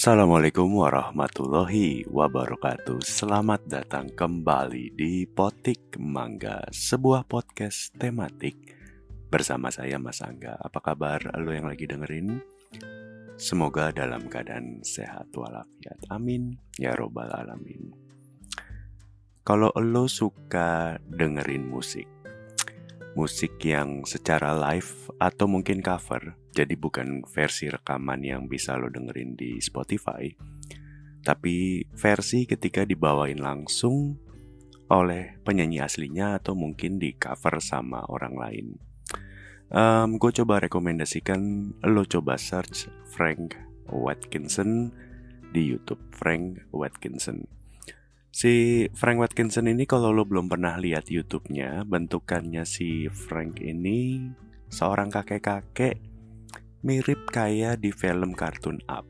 Assalamualaikum warahmatullahi wabarakatuh. Selamat datang kembali di Potik Mangga Sebuah podcast tematik. Bersama saya Mas Angga. Apa kabar lo yang lagi dengerin? Semoga dalam keadaan sehat walafiat. Amin. Ya robbal alamin. Kalau lo suka dengerin musik Musik yang secara live atau mungkin cover jadi bukan versi rekaman yang bisa lo dengerin di Spotify, tapi versi ketika dibawain langsung oleh penyanyi aslinya atau mungkin di cover sama orang lain. Um, gue coba rekomendasikan lo coba search Frank Watkinson di YouTube Frank Watkinson. Si Frank Watkinson ini kalau lo belum pernah lihat YouTube-nya, bentukannya si Frank ini seorang kakek-kakek mirip kayak di film kartun Up.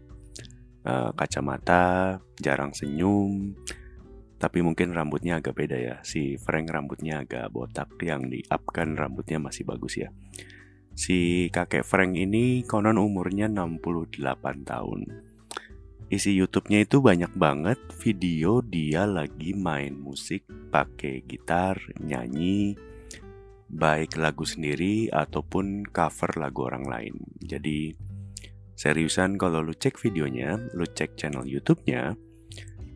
Uh, kacamata, jarang senyum, tapi mungkin rambutnya agak beda ya. Si Frank rambutnya agak botak, yang di Up kan rambutnya masih bagus ya. Si kakek Frank ini konon umurnya 68 tahun. Isi YouTube-nya itu banyak banget video dia lagi main musik pakai gitar, nyanyi, baik lagu sendiri ataupun cover lagu orang lain. Jadi seriusan kalau lu cek videonya, lu cek channel YouTube-nya,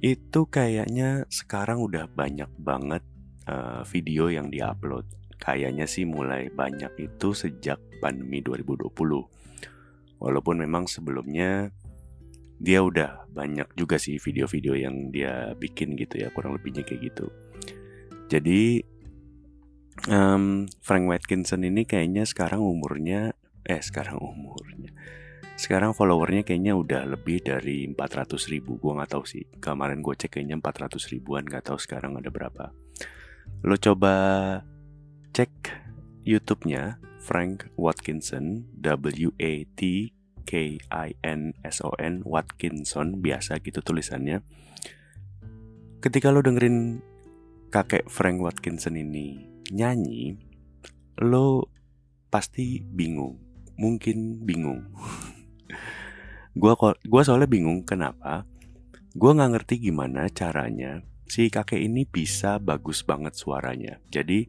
itu kayaknya sekarang udah banyak banget uh, video yang diupload. Kayaknya sih mulai banyak itu sejak pandemi 2020. Walaupun memang sebelumnya dia udah banyak juga sih video-video yang dia bikin gitu ya, kurang lebihnya kayak gitu. Jadi um, Frank Watkinson ini kayaknya sekarang umurnya eh sekarang umurnya. Sekarang followernya kayaknya udah lebih dari 400 ribu. Gue nggak tahu sih. Kemarin gue cek kayaknya 400 ribuan. Nggak tahu sekarang ada berapa. Lo coba cek YouTube-nya Frank Watkinson. W A T K I N S O N Watkinson. Biasa gitu tulisannya. Ketika lo dengerin kakek Frank Watkinson ini nyanyi, lo pasti bingung. Mungkin bingung. gua gua soalnya bingung kenapa. Gua nggak ngerti gimana caranya si kakek ini bisa bagus banget suaranya. Jadi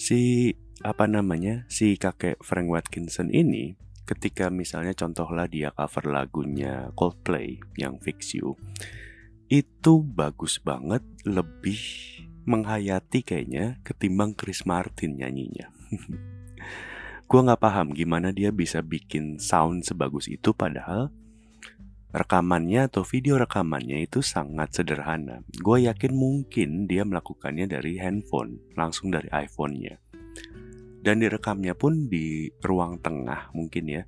si apa namanya si kakek Frank Watkinson ini ketika misalnya contohlah dia cover lagunya Coldplay yang Fix You itu bagus banget lebih menghayati kayaknya ketimbang Chris Martin nyanyinya. gue nggak paham gimana dia bisa bikin sound sebagus itu padahal rekamannya atau video rekamannya itu sangat sederhana. Gue yakin mungkin dia melakukannya dari handphone, langsung dari iPhone-nya. Dan direkamnya pun di ruang tengah mungkin ya.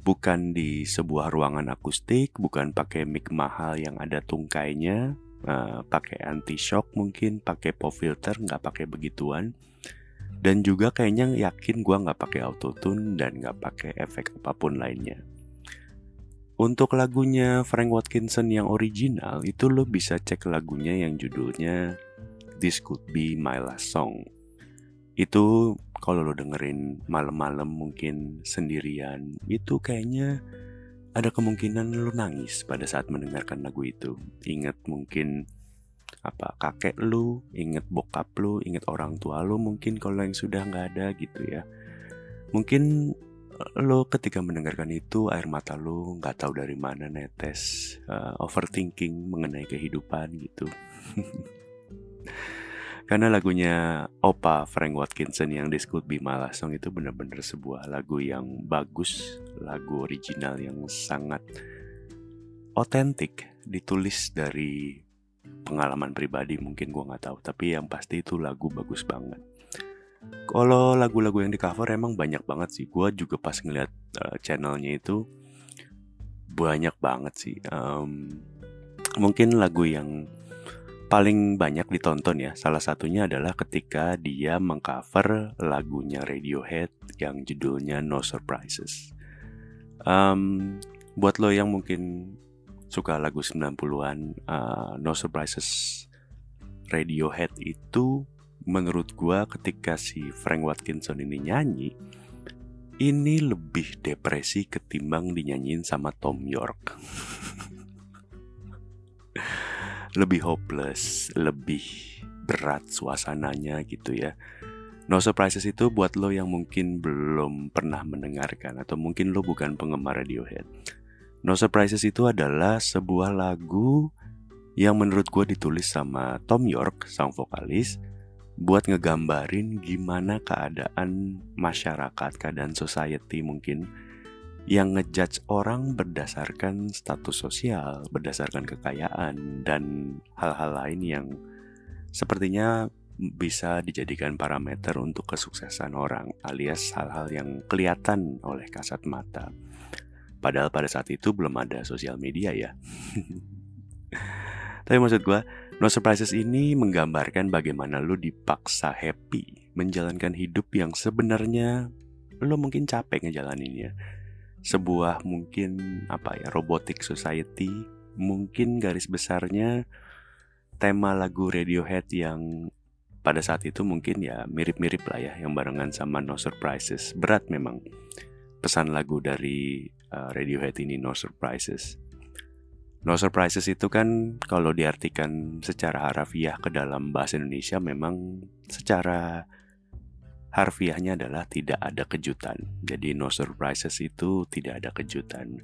Bukan di sebuah ruangan akustik, bukan pakai mic mahal yang ada tungkainya, uh, pakai anti shock mungkin pakai pop filter nggak pakai begituan. Dan juga kayaknya yakin gue nggak pakai autotune dan nggak pakai efek apa pun lainnya. Untuk lagunya Frank Watkinson yang original itu lo bisa cek lagunya yang judulnya This Could Be My Last Song. Itu kalau lo dengerin malam-malam mungkin sendirian itu kayaknya ada kemungkinan lu nangis pada saat mendengarkan lagu itu. Ingat mungkin apa kakek lu, inget bokap lu, inget orang tua lu mungkin kalau yang sudah nggak ada gitu ya. Mungkin eh, lo ketika mendengarkan itu air mata lu nggak tahu dari mana netes, uh, overthinking mengenai kehidupan gitu. Karena lagunya Opa Frank Watkinson yang My Last Song itu benar-benar sebuah lagu yang bagus, lagu original yang sangat otentik, ditulis dari pengalaman pribadi mungkin gue nggak tahu, tapi yang pasti itu lagu bagus banget. Kalau lagu-lagu yang di cover emang banyak banget sih. Gue juga pas ngeliat uh, channelnya itu banyak banget sih. Um, mungkin lagu yang paling banyak ditonton ya. Salah satunya adalah ketika dia mengcover lagunya Radiohead yang judulnya No Surprises. Um, buat lo yang mungkin suka lagu 90-an, uh, No Surprises Radiohead itu menurut gua ketika si Frank Watkinson ini nyanyi, ini lebih depresi ketimbang dinyanyiin sama Tom York. lebih hopeless, lebih berat suasananya gitu ya. No Surprises itu buat lo yang mungkin belum pernah mendengarkan atau mungkin lo bukan penggemar Radiohead. No Surprises itu adalah sebuah lagu yang menurut gue ditulis sama Tom York, sang vokalis, buat ngegambarin gimana keadaan masyarakat, keadaan society mungkin yang ngejudge orang berdasarkan status sosial, berdasarkan kekayaan, dan hal-hal lain yang sepertinya bisa dijadikan parameter untuk kesuksesan orang, alias hal-hal yang kelihatan oleh kasat mata. Padahal pada saat itu belum ada sosial media ya. Tapi maksud gue, No Surprises ini menggambarkan bagaimana lo dipaksa happy menjalankan hidup yang sebenarnya lo mungkin capek ngejalaninnya. Sebuah mungkin apa ya, robotic society, mungkin garis besarnya tema lagu Radiohead yang pada saat itu mungkin ya mirip-mirip lah ya yang barengan sama No Surprises. Berat memang pesan lagu dari uh, Radiohead ini No Surprises. No Surprises itu kan kalau diartikan secara harfiah ke dalam bahasa Indonesia memang secara harfiahnya adalah tidak ada kejutan. Jadi no surprises itu tidak ada kejutan.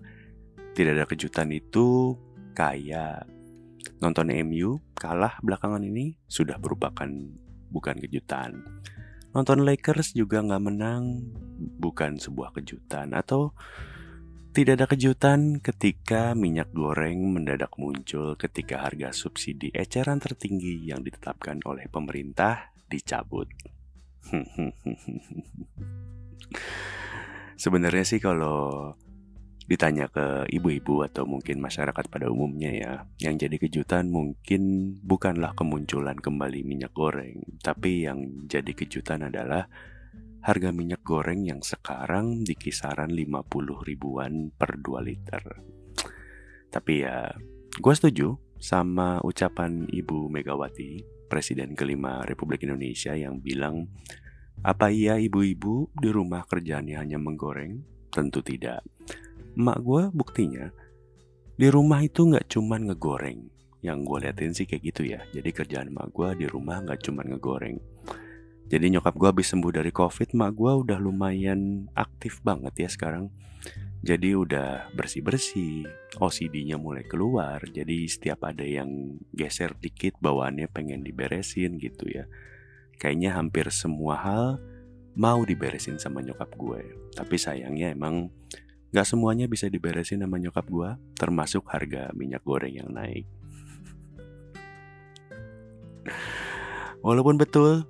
Tidak ada kejutan itu kayak nonton MU kalah belakangan ini sudah merupakan bukan kejutan. Nonton Lakers juga nggak menang, bukan sebuah kejutan. Atau tidak ada kejutan ketika minyak goreng mendadak muncul ketika harga subsidi eceran tertinggi yang ditetapkan oleh pemerintah dicabut. Sebenarnya sih kalau ditanya ke ibu-ibu atau mungkin masyarakat pada umumnya ya, yang jadi kejutan mungkin bukanlah kemunculan kembali minyak goreng, tapi yang jadi kejutan adalah harga minyak goreng yang sekarang di kisaran 50 ribuan per 2 liter. Tapi ya, gue setuju sama ucapan Ibu Megawati, Presiden kelima Republik Indonesia yang bilang, apa iya ibu-ibu di rumah kerjaannya hanya menggoreng? Tentu tidak Mak gue buktinya di rumah itu nggak cuman ngegoreng. Yang gue liatin sih kayak gitu ya. Jadi kerjaan mak gue di rumah nggak cuman ngegoreng. Jadi nyokap gue habis sembuh dari covid, mak gue udah lumayan aktif banget ya sekarang. Jadi udah bersih-bersih, OCD-nya mulai keluar. Jadi setiap ada yang geser dikit bawaannya pengen diberesin gitu ya. Kayaknya hampir semua hal mau diberesin sama nyokap gue. Tapi sayangnya emang Gak semuanya bisa diberesin sama nyokap gue, termasuk harga minyak goreng yang naik. Walaupun betul,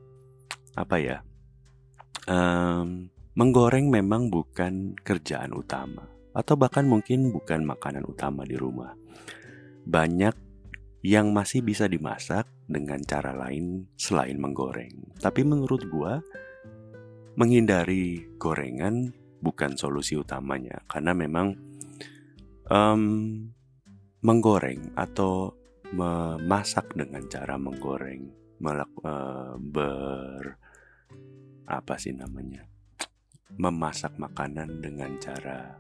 apa ya, um, menggoreng memang bukan kerjaan utama, atau bahkan mungkin bukan makanan utama di rumah. Banyak yang masih bisa dimasak dengan cara lain selain menggoreng. Tapi menurut gue, menghindari gorengan bukan solusi utamanya karena memang um, menggoreng atau memasak dengan cara menggoreng melak, uh, ber apa sih namanya memasak makanan dengan cara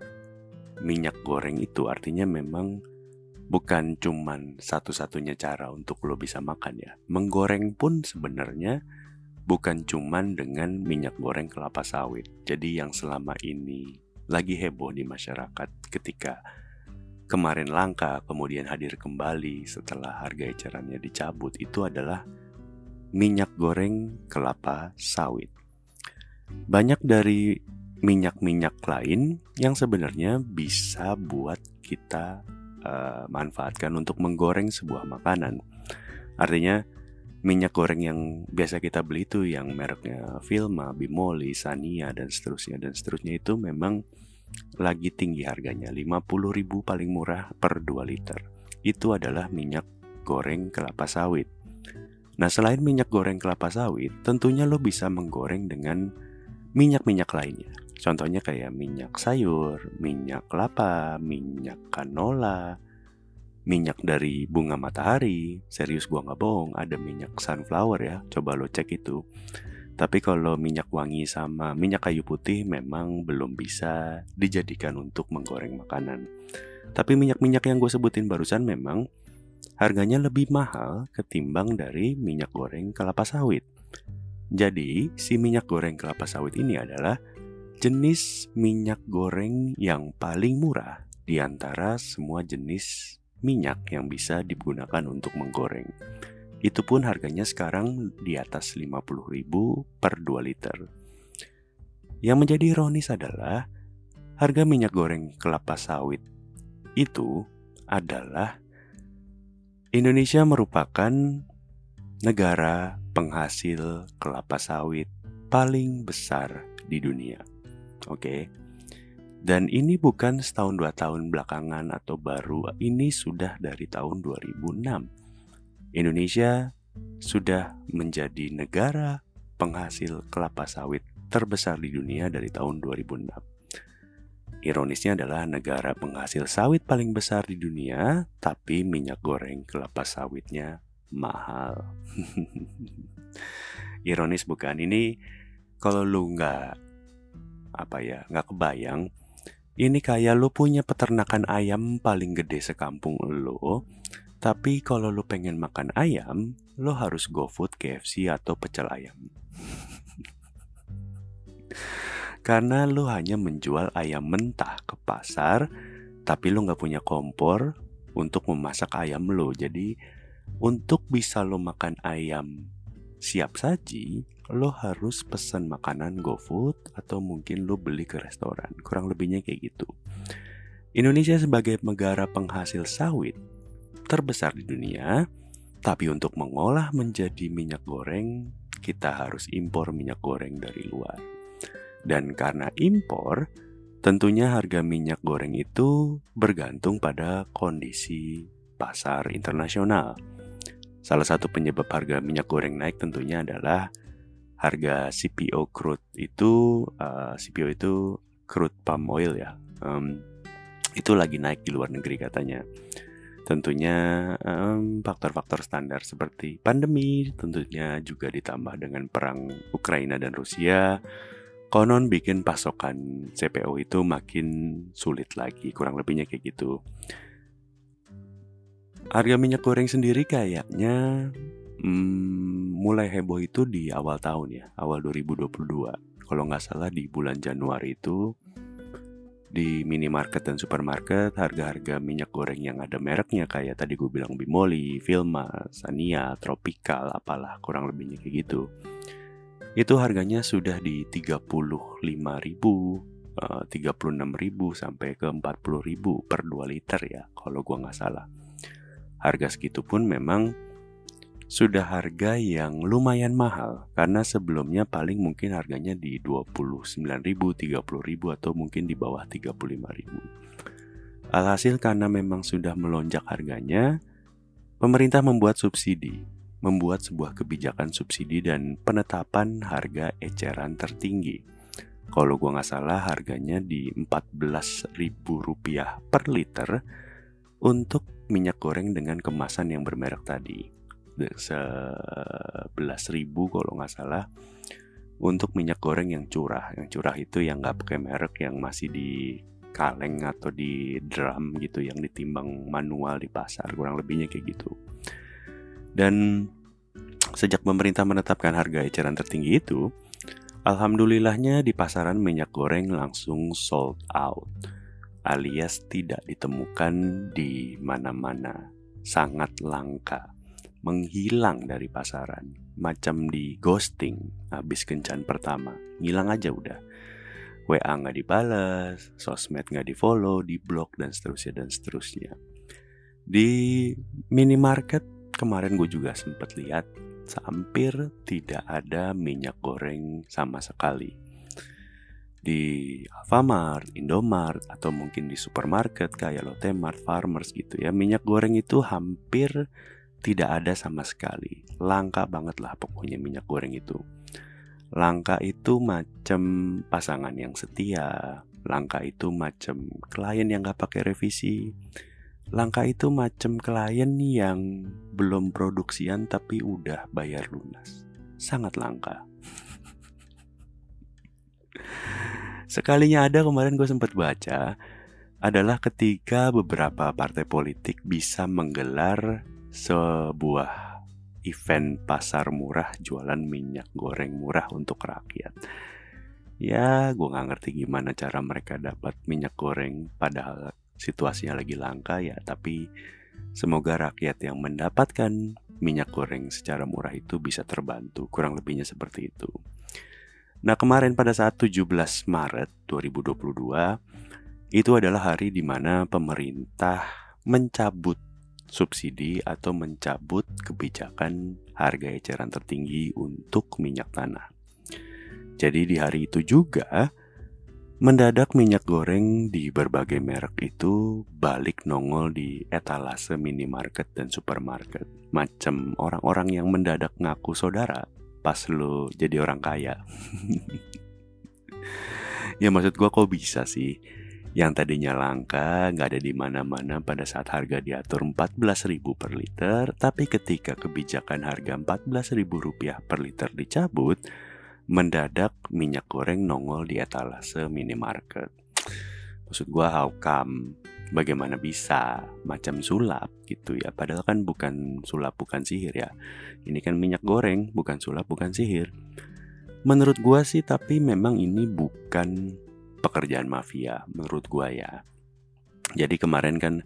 minyak goreng itu artinya memang bukan cuman satu-satunya cara untuk lo bisa makan ya menggoreng pun sebenarnya bukan cuman dengan minyak goreng kelapa sawit. Jadi yang selama ini lagi heboh di masyarakat ketika kemarin langka kemudian hadir kembali setelah harga ecerannya dicabut itu adalah minyak goreng kelapa sawit. Banyak dari minyak-minyak lain yang sebenarnya bisa buat kita uh, manfaatkan untuk menggoreng sebuah makanan. Artinya minyak goreng yang biasa kita beli itu yang mereknya Vilma, Bimoli, Sania dan seterusnya dan seterusnya itu memang lagi tinggi harganya. 50 ribu paling murah per 2 liter. Itu adalah minyak goreng kelapa sawit. Nah selain minyak goreng kelapa sawit tentunya lo bisa menggoreng dengan minyak-minyak lainnya contohnya kayak minyak sayur minyak kelapa minyak canola minyak dari bunga matahari. Serius gua nggak bohong, ada minyak sunflower ya. Coba lo cek itu. Tapi kalau minyak wangi sama minyak kayu putih memang belum bisa dijadikan untuk menggoreng makanan. Tapi minyak-minyak yang gue sebutin barusan memang harganya lebih mahal ketimbang dari minyak goreng kelapa sawit. Jadi, si minyak goreng kelapa sawit ini adalah jenis minyak goreng yang paling murah di antara semua jenis minyak yang bisa digunakan untuk menggoreng. Itu pun harganya sekarang di atas 50.000 per 2 liter. Yang menjadi ironis adalah harga minyak goreng kelapa sawit itu adalah Indonesia merupakan negara penghasil kelapa sawit paling besar di dunia. Oke. Dan ini bukan setahun dua tahun belakangan atau baru, ini sudah dari tahun 2006. Indonesia sudah menjadi negara penghasil kelapa sawit terbesar di dunia dari tahun 2006. Ironisnya adalah negara penghasil sawit paling besar di dunia, tapi minyak goreng kelapa sawitnya mahal. Ironis bukan? Ini kalau lu nggak apa ya nggak kebayang, ini kayak lu punya peternakan ayam paling gede sekampung lo, tapi kalau lu pengen makan ayam, lo harus GoFood, KFC atau pecel ayam. Karena lu hanya menjual ayam mentah ke pasar, tapi lu nggak punya kompor untuk memasak ayam lo. Jadi untuk bisa lo makan ayam siap saji, lo harus pesan makanan GoFood atau mungkin lo beli ke restoran. Kurang lebihnya kayak gitu. Indonesia sebagai negara penghasil sawit terbesar di dunia, tapi untuk mengolah menjadi minyak goreng, kita harus impor minyak goreng dari luar. Dan karena impor, tentunya harga minyak goreng itu bergantung pada kondisi pasar internasional. Salah satu penyebab harga minyak goreng naik tentunya adalah harga CPO crude itu uh, eh, CPO itu crude palm oil ya. Um, itu lagi naik di luar negeri katanya. Tentunya faktor-faktor um, standar seperti pandemi, tentunya juga ditambah dengan perang Ukraina dan Rusia, konon bikin pasokan CPO itu makin sulit lagi, kurang lebihnya kayak gitu. Harga minyak goreng sendiri kayaknya hmm, mulai heboh itu di awal tahun ya, awal 2022. Kalau nggak salah di bulan Januari itu di minimarket dan supermarket harga-harga minyak goreng yang ada mereknya kayak tadi gue bilang Bimoli, Vilma, Sania, Tropical, apalah kurang lebihnya kayak gitu itu harganya sudah di 35.000 uh, 36.000 sampai ke 40.000 per 2 liter ya kalau gua nggak salah harga segitu pun memang sudah harga yang lumayan mahal karena sebelumnya paling mungkin harganya di 29.000, 30.000 atau mungkin di bawah 35.000. Alhasil karena memang sudah melonjak harganya, pemerintah membuat subsidi membuat sebuah kebijakan subsidi dan penetapan harga eceran tertinggi. Kalau gue nggak salah harganya di Rp14.000 per liter untuk minyak goreng dengan kemasan yang bermerek tadi. 11.000 kalau nggak salah untuk minyak goreng yang curah. Yang curah itu yang nggak pakai merek yang masih di kaleng atau di drum gitu yang ditimbang manual di pasar kurang lebihnya kayak gitu. Dan sejak pemerintah menetapkan harga eceran tertinggi itu, alhamdulillahnya di pasaran minyak goreng langsung sold out, alias tidak ditemukan di mana-mana, sangat langka, menghilang dari pasaran, macam di ghosting habis kencan pertama, ngilang aja udah. WA nggak dibalas, sosmed nggak di follow, di blok dan seterusnya dan seterusnya. Di minimarket kemarin gue juga sempat lihat hampir tidak ada minyak goreng sama sekali. Di Alfamart, Indomart, atau mungkin di supermarket kayak Lotte Mart, Farmers gitu ya, minyak goreng itu hampir tidak ada sama sekali. Langka banget lah pokoknya minyak goreng itu. Langka itu macam pasangan yang setia, langka itu macam klien yang gak pakai revisi, Langka itu macam klien yang belum produksian tapi udah bayar lunas. Sangat langka. Sekalinya ada kemarin gue sempat baca adalah ketika beberapa partai politik bisa menggelar sebuah event pasar murah jualan minyak goreng murah untuk rakyat. Ya, gue gak ngerti gimana cara mereka dapat minyak goreng padahal situasinya lagi langka ya, tapi semoga rakyat yang mendapatkan minyak goreng secara murah itu bisa terbantu. Kurang lebihnya seperti itu. Nah, kemarin pada saat 17 Maret 2022 itu adalah hari di mana pemerintah mencabut subsidi atau mencabut kebijakan harga eceran tertinggi untuk minyak tanah. Jadi di hari itu juga mendadak minyak goreng di berbagai merek itu balik nongol di etalase minimarket dan supermarket. Macam orang-orang yang mendadak ngaku saudara pas lo jadi orang kaya. ya maksud gua kok bisa sih yang tadinya langka nggak ada di mana-mana pada saat harga diatur 14.000 per liter, tapi ketika kebijakan harga 14.000 rupiah per liter dicabut, mendadak minyak goreng nongol di etalase minimarket. Maksud gua how come? Bagaimana bisa? Macam sulap gitu ya. Padahal kan bukan sulap, bukan sihir ya. Ini kan minyak goreng, bukan sulap, bukan sihir. Menurut gua sih tapi memang ini bukan pekerjaan mafia menurut gua ya. Jadi kemarin kan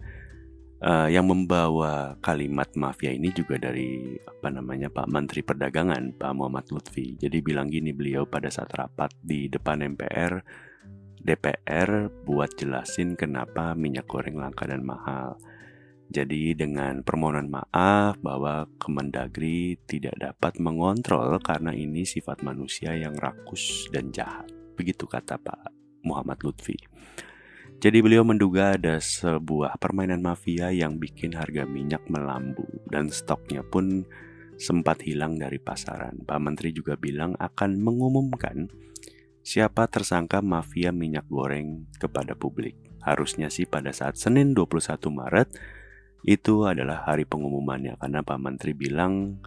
uh, yang membawa kalimat mafia ini juga dari apa namanya Pak Menteri Perdagangan Pak Muhammad Lutfi. Jadi bilang gini beliau pada saat rapat di depan MPR DPR buat jelasin kenapa minyak goreng langka dan mahal. Jadi dengan permohonan maaf bahwa Kemendagri tidak dapat mengontrol karena ini sifat manusia yang rakus dan jahat. Begitu kata Pak Muhammad Lutfi. Jadi beliau menduga ada sebuah permainan mafia yang bikin harga minyak melambung dan stoknya pun sempat hilang dari pasaran. Pak Menteri juga bilang akan mengumumkan siapa tersangka mafia minyak goreng kepada publik. Harusnya sih pada saat Senin 21 Maret itu adalah hari pengumumannya karena Pak Menteri bilang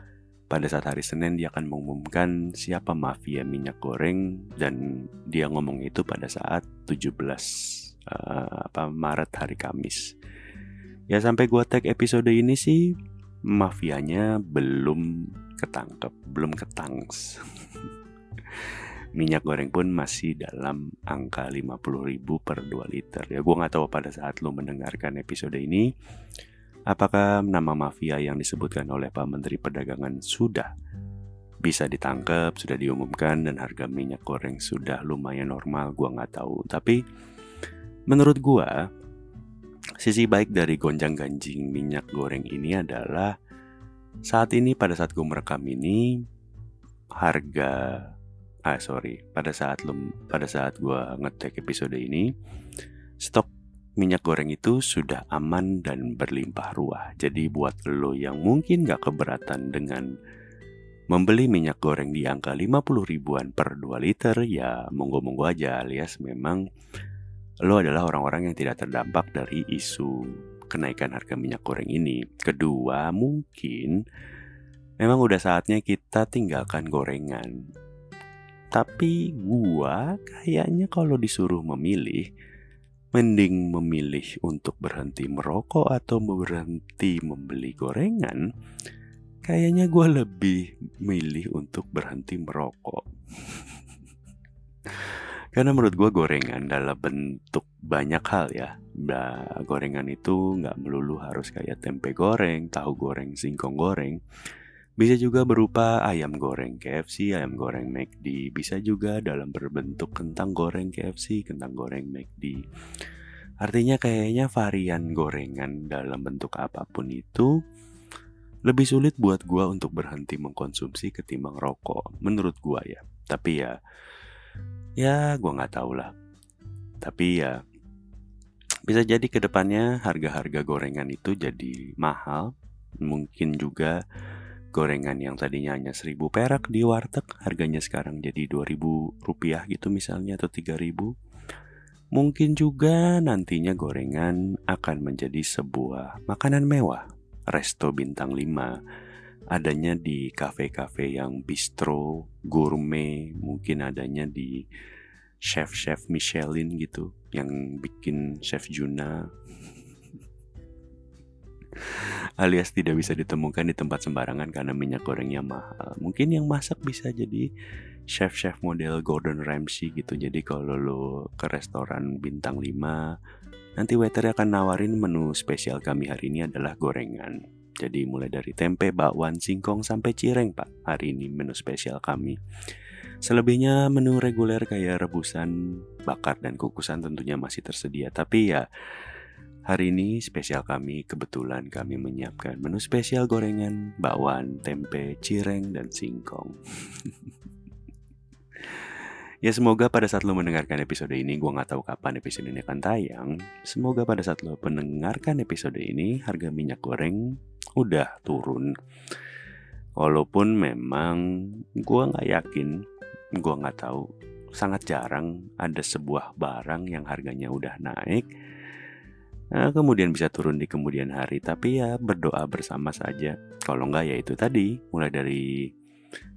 pada saat hari Senin dia akan mengumumkan siapa mafia minyak goreng dan dia ngomong itu pada saat 17 uh, eh, apa Maret hari Kamis. Ya sampai gua tag episode ini sih mafianya belum ketangkep, belum ketangs. minyak goreng pun masih dalam angka 50.000 per 2 liter. Ya gua nggak tahu pada saat lo mendengarkan episode ini Apakah nama mafia yang disebutkan oleh Pak Menteri Perdagangan sudah bisa ditangkap, sudah diumumkan dan harga minyak goreng sudah lumayan normal, gua nggak tahu. Tapi menurut gua sisi baik dari gonjang-ganjing minyak goreng ini adalah saat ini pada saat gue merekam ini harga ah sorry pada saat lum pada saat gue ngetek episode ini stok minyak goreng itu sudah aman dan berlimpah ruah. Jadi buat lo yang mungkin gak keberatan dengan membeli minyak goreng di angka 50 ribuan per 2 liter, ya monggo-monggo aja alias memang lo adalah orang-orang yang tidak terdampak dari isu kenaikan harga minyak goreng ini. Kedua, mungkin memang udah saatnya kita tinggalkan gorengan. Tapi gua kayaknya kalau disuruh memilih, mending memilih untuk berhenti merokok atau berhenti membeli gorengan, kayaknya gue lebih milih untuk berhenti merokok. Karena menurut gue gorengan dalam bentuk banyak hal ya. Nah, gorengan itu nggak melulu harus kayak tempe goreng, tahu goreng, singkong goreng. Bisa juga berupa ayam goreng KFC, ayam goreng McD. Bisa juga dalam berbentuk kentang goreng KFC, kentang goreng McD. Artinya kayaknya varian gorengan dalam bentuk apa pun itu lebih sulit buat gua untuk berhenti mengkonsumsi ketimbang rokok. Menurut gua ya. Tapi ya, ya gua nggak tahu lah. Tapi ya, bisa jadi ke depannya harga-harga gorengan itu jadi mahal. Mungkin juga gorengan yang tadinya hanya 1000 perak di warteg harganya sekarang jadi 2000 rupiah gitu misalnya atau 3000 Mungkin juga nantinya gorengan akan menjadi sebuah makanan mewah, resto bintang 5, adanya di kafe-kafe yang bistro, gourmet, mungkin adanya di chef-chef Michelin gitu, yang bikin chef Juna. Alias tidak bisa ditemukan di tempat sembarangan karena minyak gorengnya mahal. Mungkin yang masak bisa jadi chef-chef model Gordon Ramsay gitu. Jadi kalau lo ke restoran bintang 5, nanti waiter akan nawarin menu spesial kami hari ini adalah gorengan. Jadi mulai dari tempe, bakwan, singkong sampai cireng pak. Hari ini menu spesial kami. Selebihnya menu reguler kayak rebusan, bakar dan kukusan tentunya masih tersedia. Tapi ya Hari ini spesial kami kebetulan kami menyiapkan menu spesial gorengan, bakwan, tempe, cireng, dan singkong. ya semoga pada saat lo mendengarkan episode ini, gue nggak tahu kapan episode ini akan tayang. Semoga pada saat lo mendengarkan episode ini, harga minyak goreng udah turun. Walaupun memang gue nggak yakin, gue nggak tahu, sangat jarang ada sebuah barang yang harganya udah naik Nah, kemudian bisa turun di kemudian hari, tapi ya berdoa bersama saja. Kalau enggak ya itu tadi, mulai dari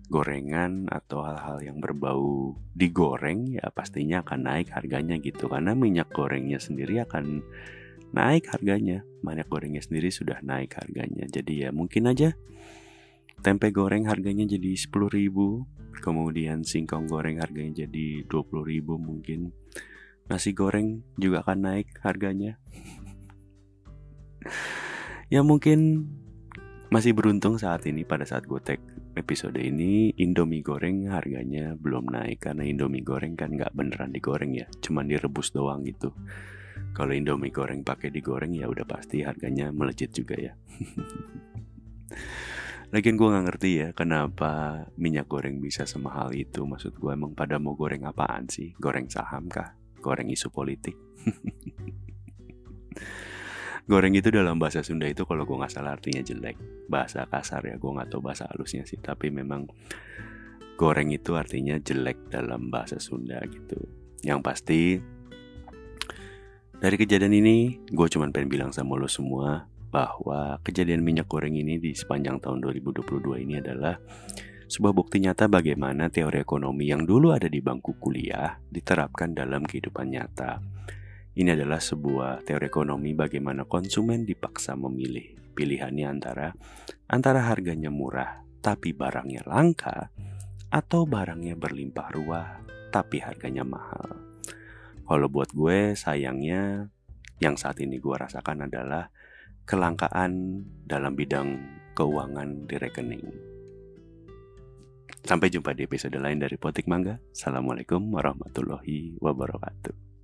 gorengan atau hal-hal yang berbau digoreng ya pastinya akan naik harganya gitu. Karena minyak gorengnya sendiri akan naik harganya. Minyak gorengnya sendiri sudah naik harganya. Jadi ya mungkin aja tempe goreng harganya jadi 10.000 kemudian singkong goreng harganya jadi 20.000 mungkin nasi goreng juga akan naik harganya ya mungkin masih beruntung saat ini pada saat gue tag episode ini Indomie goreng harganya belum naik karena Indomie goreng kan nggak beneran digoreng ya, cuman direbus doang gitu. Kalau Indomie goreng pakai digoreng ya udah pasti harganya melejit juga ya. Lagian gue nggak ngerti ya kenapa minyak goreng bisa semahal itu. Maksud gue emang pada mau goreng apaan sih? Goreng saham kah? Goreng isu politik? goreng itu dalam bahasa Sunda itu kalau gue nggak salah artinya jelek. Bahasa kasar ya gue nggak tahu bahasa halusnya sih. Tapi memang goreng itu artinya jelek dalam bahasa Sunda gitu. Yang pasti dari kejadian ini gue cuma pengen bilang sama lo semua bahwa kejadian minyak goreng ini di sepanjang tahun 2022 ini adalah sebuah bukti nyata bagaimana teori ekonomi yang dulu ada di bangku kuliah diterapkan dalam kehidupan nyata. Ini adalah sebuah teori ekonomi bagaimana konsumen dipaksa memilih pilihannya antara antara harganya murah tapi barangnya langka atau barangnya berlimpah ruah tapi harganya mahal. Kalau buat gue sayangnya yang saat ini gue rasakan adalah kelangkaan dalam bidang keuangan di rekening. Sampai jumpa di episode lain dari Potik Mangga. Assalamualaikum warahmatullahi wabarakatuh.